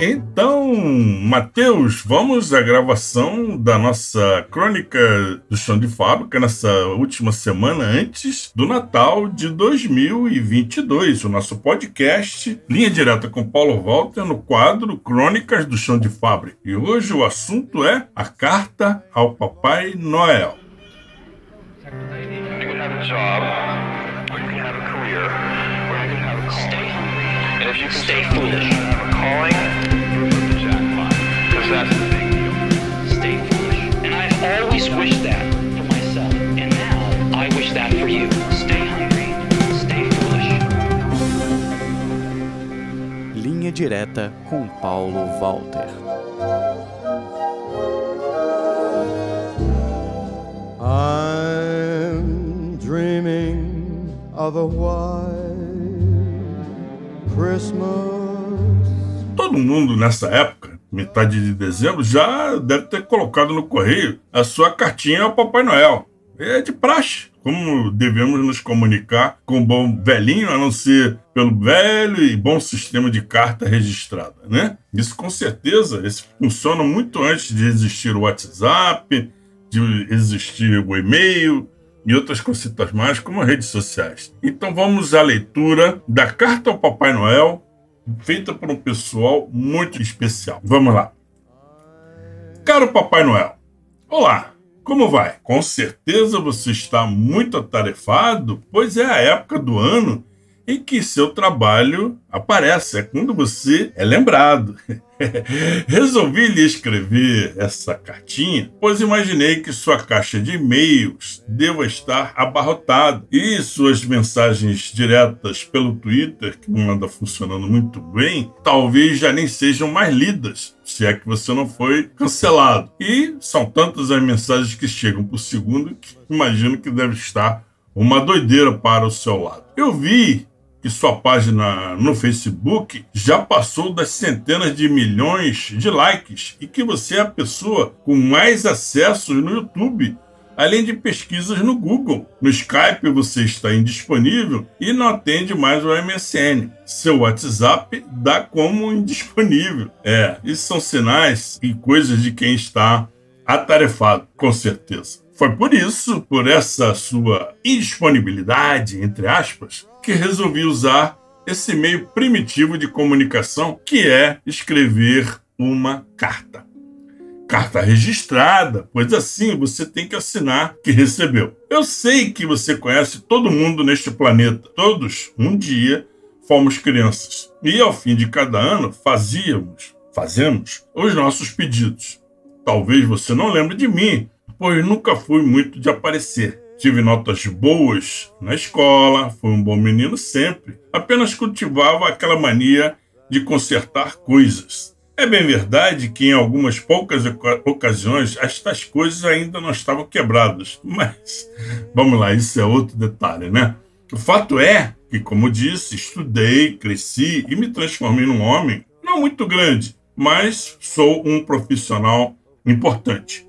Então, Matheus, vamos à gravação da nossa crônica do chão de fábrica nessa última semana antes do Natal de 2022, o nosso podcast Linha Direta com Paulo Walter no quadro Crônicas do Chão de Fábrica. E hoje o assunto é a carta ao Papai Noel. Stay foolish. Direta com Paulo Walter. I'm dreaming of a white Christmas. Todo mundo nessa época metade de dezembro, já deve ter colocado no correio a sua cartinha ao Papai Noel. É de praxe. Como devemos nos comunicar com o bom velhinho, a não ser pelo velho e bom sistema de carta registrada, né? Isso com certeza esse funciona muito antes de existir o WhatsApp, de existir o e-mail, e outras cositas mais, como as redes sociais. Então vamos à leitura da Carta ao Papai Noel, feita por um pessoal muito especial. Vamos lá. Caro Papai Noel, olá, como vai? Com certeza você está muito atarefado, pois é a época do ano em que seu trabalho aparece, é quando você é lembrado. Resolvi lhe escrever essa cartinha, pois imaginei que sua caixa de e-mails deva estar abarrotada e suas mensagens diretas pelo Twitter, que não anda funcionando muito bem, talvez já nem sejam mais lidas, se é que você não foi cancelado. E são tantas as mensagens que chegam por segundo que imagino que deve estar uma doideira para o seu lado. Eu vi que sua página no Facebook já passou das centenas de milhões de likes e que você é a pessoa com mais acessos no YouTube, além de pesquisas no Google. No Skype você está indisponível e não atende mais o MSN. Seu WhatsApp dá como indisponível. É, isso são sinais e coisas de quem está atarefado, com certeza. Foi por isso, por essa sua indisponibilidade, entre aspas, que resolvi usar esse meio primitivo de comunicação que é escrever uma carta. Carta registrada, pois assim você tem que assinar que recebeu. Eu sei que você conhece todo mundo neste planeta. Todos, um dia, fomos crianças. E ao fim de cada ano fazíamos, fazemos os nossos pedidos. Talvez você não lembre de mim, pois nunca fui muito de aparecer. Tive notas boas na escola, fui um bom menino sempre. Apenas cultivava aquela mania de consertar coisas. É bem verdade que em algumas poucas ocasiões estas coisas ainda não estavam quebradas, mas vamos lá, isso é outro detalhe, né? O fato é que, como disse, estudei, cresci e me transformei num homem não muito grande, mas sou um profissional importante.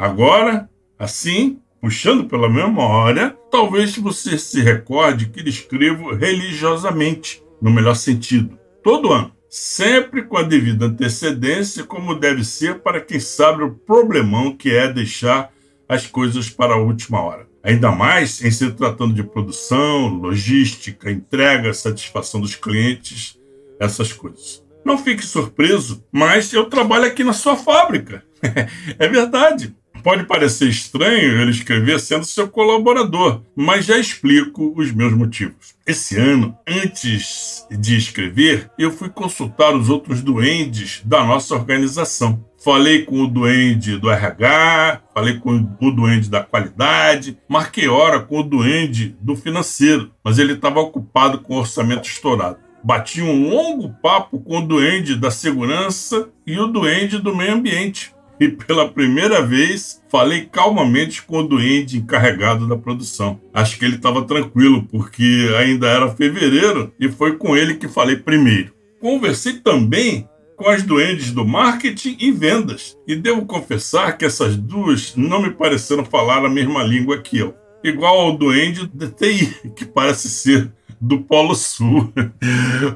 Agora, assim, puxando pela memória, talvez você se recorde que escrevo religiosamente, no melhor sentido, todo ano, sempre com a devida antecedência, como deve ser para quem sabe o problemão que é deixar as coisas para a última hora. Ainda mais em se tratando de produção, logística, entrega, satisfação dos clientes, essas coisas. Não fique surpreso, mas eu trabalho aqui na sua fábrica. é verdade. Pode parecer estranho ele escrever sendo seu colaborador, mas já explico os meus motivos. Esse ano, antes de escrever, eu fui consultar os outros duendes da nossa organização. Falei com o duende do RH, falei com o duende da qualidade, marquei hora com o duende do financeiro, mas ele estava ocupado com o orçamento estourado. Bati um longo papo com o duende da segurança e o duende do meio ambiente e pela primeira vez falei calmamente com o doente encarregado da produção. Acho que ele estava tranquilo, porque ainda era fevereiro e foi com ele que falei primeiro. Conversei também com as duendes do marketing e vendas, e devo confessar que essas duas não me pareceram falar a mesma língua que eu. Igual ao duende de TI, que parece ser do Polo Sul.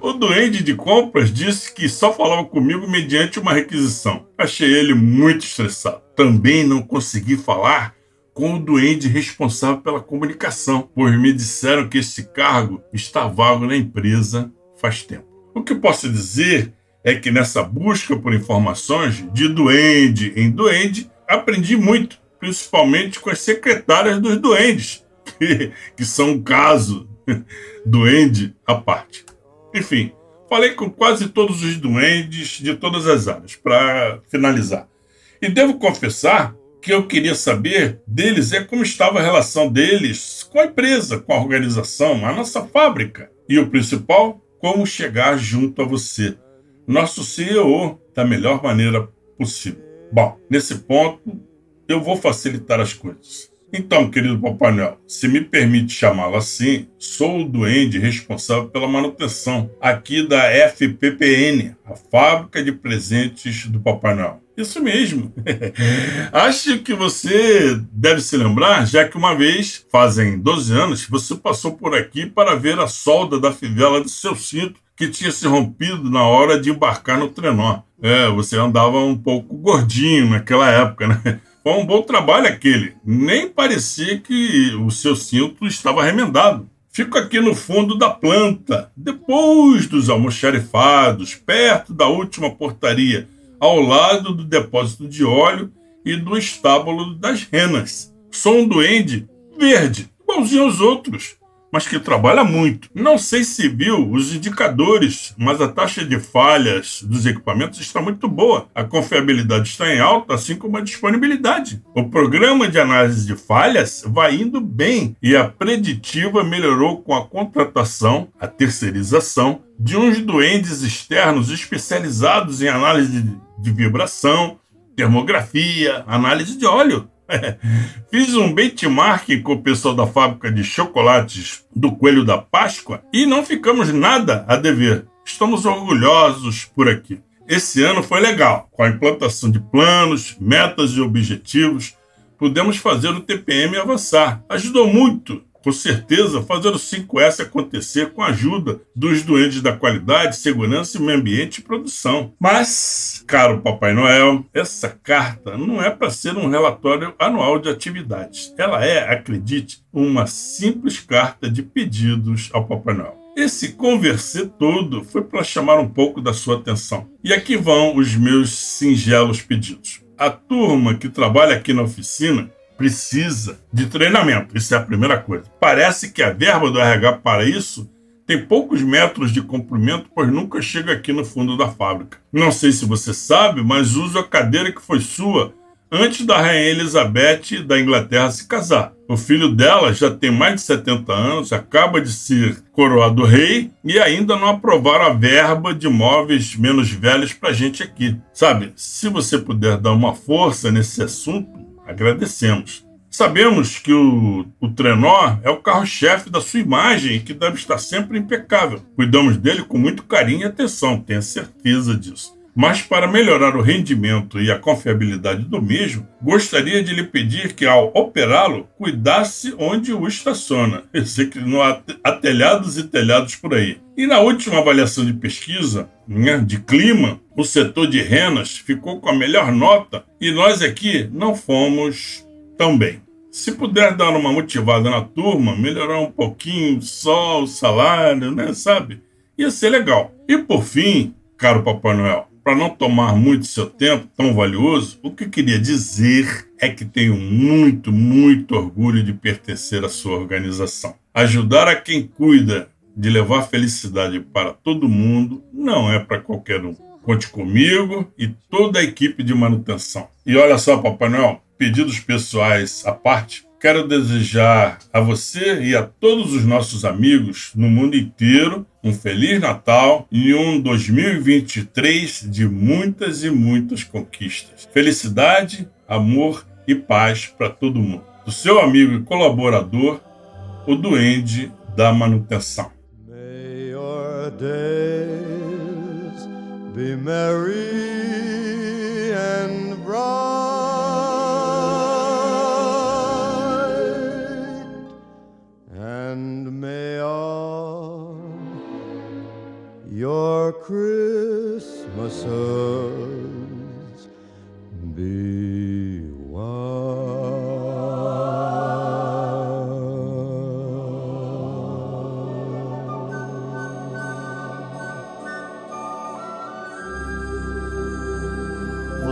O duende de compras disse que só falava comigo mediante uma requisição. Achei ele muito estressado. Também não consegui falar com o duende responsável pela comunicação, pois me disseram que esse cargo está vago na empresa faz tempo. O que posso dizer é que nessa busca por informações de duende em duende, aprendi muito, principalmente com as secretárias dos duendes, que, que são um caso duende à parte. Enfim, falei com quase todos os duendes de todas as áreas, para finalizar. E devo confessar que eu queria saber deles é como estava a relação deles com a empresa, com a organização, a nossa fábrica. E o principal, como chegar junto a você, nosso CEO, da melhor maneira possível. Bom, nesse ponto, eu vou facilitar as coisas. Então, querido Papai Noel, se me permite chamá-lo assim, sou o duende responsável pela manutenção aqui da FPPN, a Fábrica de Presentes do Papai Noel. Isso mesmo. Acho que você deve se lembrar, já que uma vez, fazem 12 anos, você passou por aqui para ver a solda da fivela do seu cinto que tinha se rompido na hora de embarcar no trenó. É, você andava um pouco gordinho naquela época, né? Foi um bom trabalho aquele. Nem parecia que o seu cinto estava remendado. Fico aqui no fundo da planta, depois dos almoxarifados, perto da última portaria, ao lado do depósito de óleo e do estábulo das renas. Sou um duende verde, igualzinho aos outros mas que trabalha muito. Não sei se viu os indicadores, mas a taxa de falhas dos equipamentos está muito boa. A confiabilidade está em alta, assim como a disponibilidade. O programa de análise de falhas vai indo bem e a preditiva melhorou com a contratação, a terceirização de uns duendes externos especializados em análise de vibração, termografia, análise de óleo. Fiz um benchmark com o pessoal da fábrica de chocolates do Coelho da Páscoa e não ficamos nada a dever. Estamos orgulhosos por aqui. Esse ano foi legal, com a implantação de planos, metas e objetivos, pudemos fazer o TPM avançar. Ajudou muito com certeza, fazer o 5S acontecer com a ajuda dos doentes da qualidade, segurança, meio ambiente e produção. Mas, caro Papai Noel, essa carta não é para ser um relatório anual de atividades. Ela é, acredite, uma simples carta de pedidos ao Papai Noel. Esse converser todo foi para chamar um pouco da sua atenção. E aqui vão os meus singelos pedidos. A turma que trabalha aqui na oficina precisa de treinamento. Isso é a primeira coisa. Parece que a verba do RH para isso tem poucos metros de comprimento, pois nunca chega aqui no fundo da fábrica. Não sei se você sabe, mas uso a cadeira que foi sua antes da Rainha Elizabeth da Inglaterra se casar. O filho dela já tem mais de 70 anos, acaba de ser coroado rei e ainda não aprovaram a verba de móveis menos velhos para gente aqui. Sabe, se você puder dar uma força nesse assunto, agradecemos. Sabemos que o, o trenó é o carro-chefe da sua imagem e que deve estar sempre impecável. Cuidamos dele com muito carinho e atenção, tenha certeza disso. Mas para melhorar o rendimento e a confiabilidade do mesmo, gostaria de lhe pedir que, ao operá-lo, cuidasse onde o estaciona. Eu sei que não há telhados e telhados por aí. E na última avaliação de pesquisa, né, de clima, o setor de renas ficou com a melhor nota e nós aqui não fomos tão bem. Se puder dar uma motivada na turma, melhorar um pouquinho só o salário, né, sabe? Ia ser legal. E por fim, caro Papai Noel, para não tomar muito seu tempo tão valioso, o que eu queria dizer é que tenho muito, muito orgulho de pertencer à sua organização. Ajudar a quem cuida de levar felicidade para todo mundo não é para qualquer um. Conte comigo e toda a equipe de manutenção. E olha só, Papai Noel, pedidos pessoais à parte, quero desejar a você e a todos os nossos amigos no mundo inteiro um Feliz Natal e um 2023 de muitas e muitas conquistas. Felicidade, amor e paz para todo mundo. Do seu amigo e colaborador, o Duende da Manutenção. May your days be merry and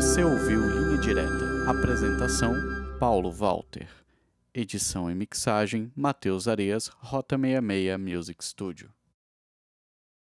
Você ouviu Linha Direta. Apresentação: Paulo Walter. Edição e mixagem: Matheus Areias, Rota 66 Music Studio.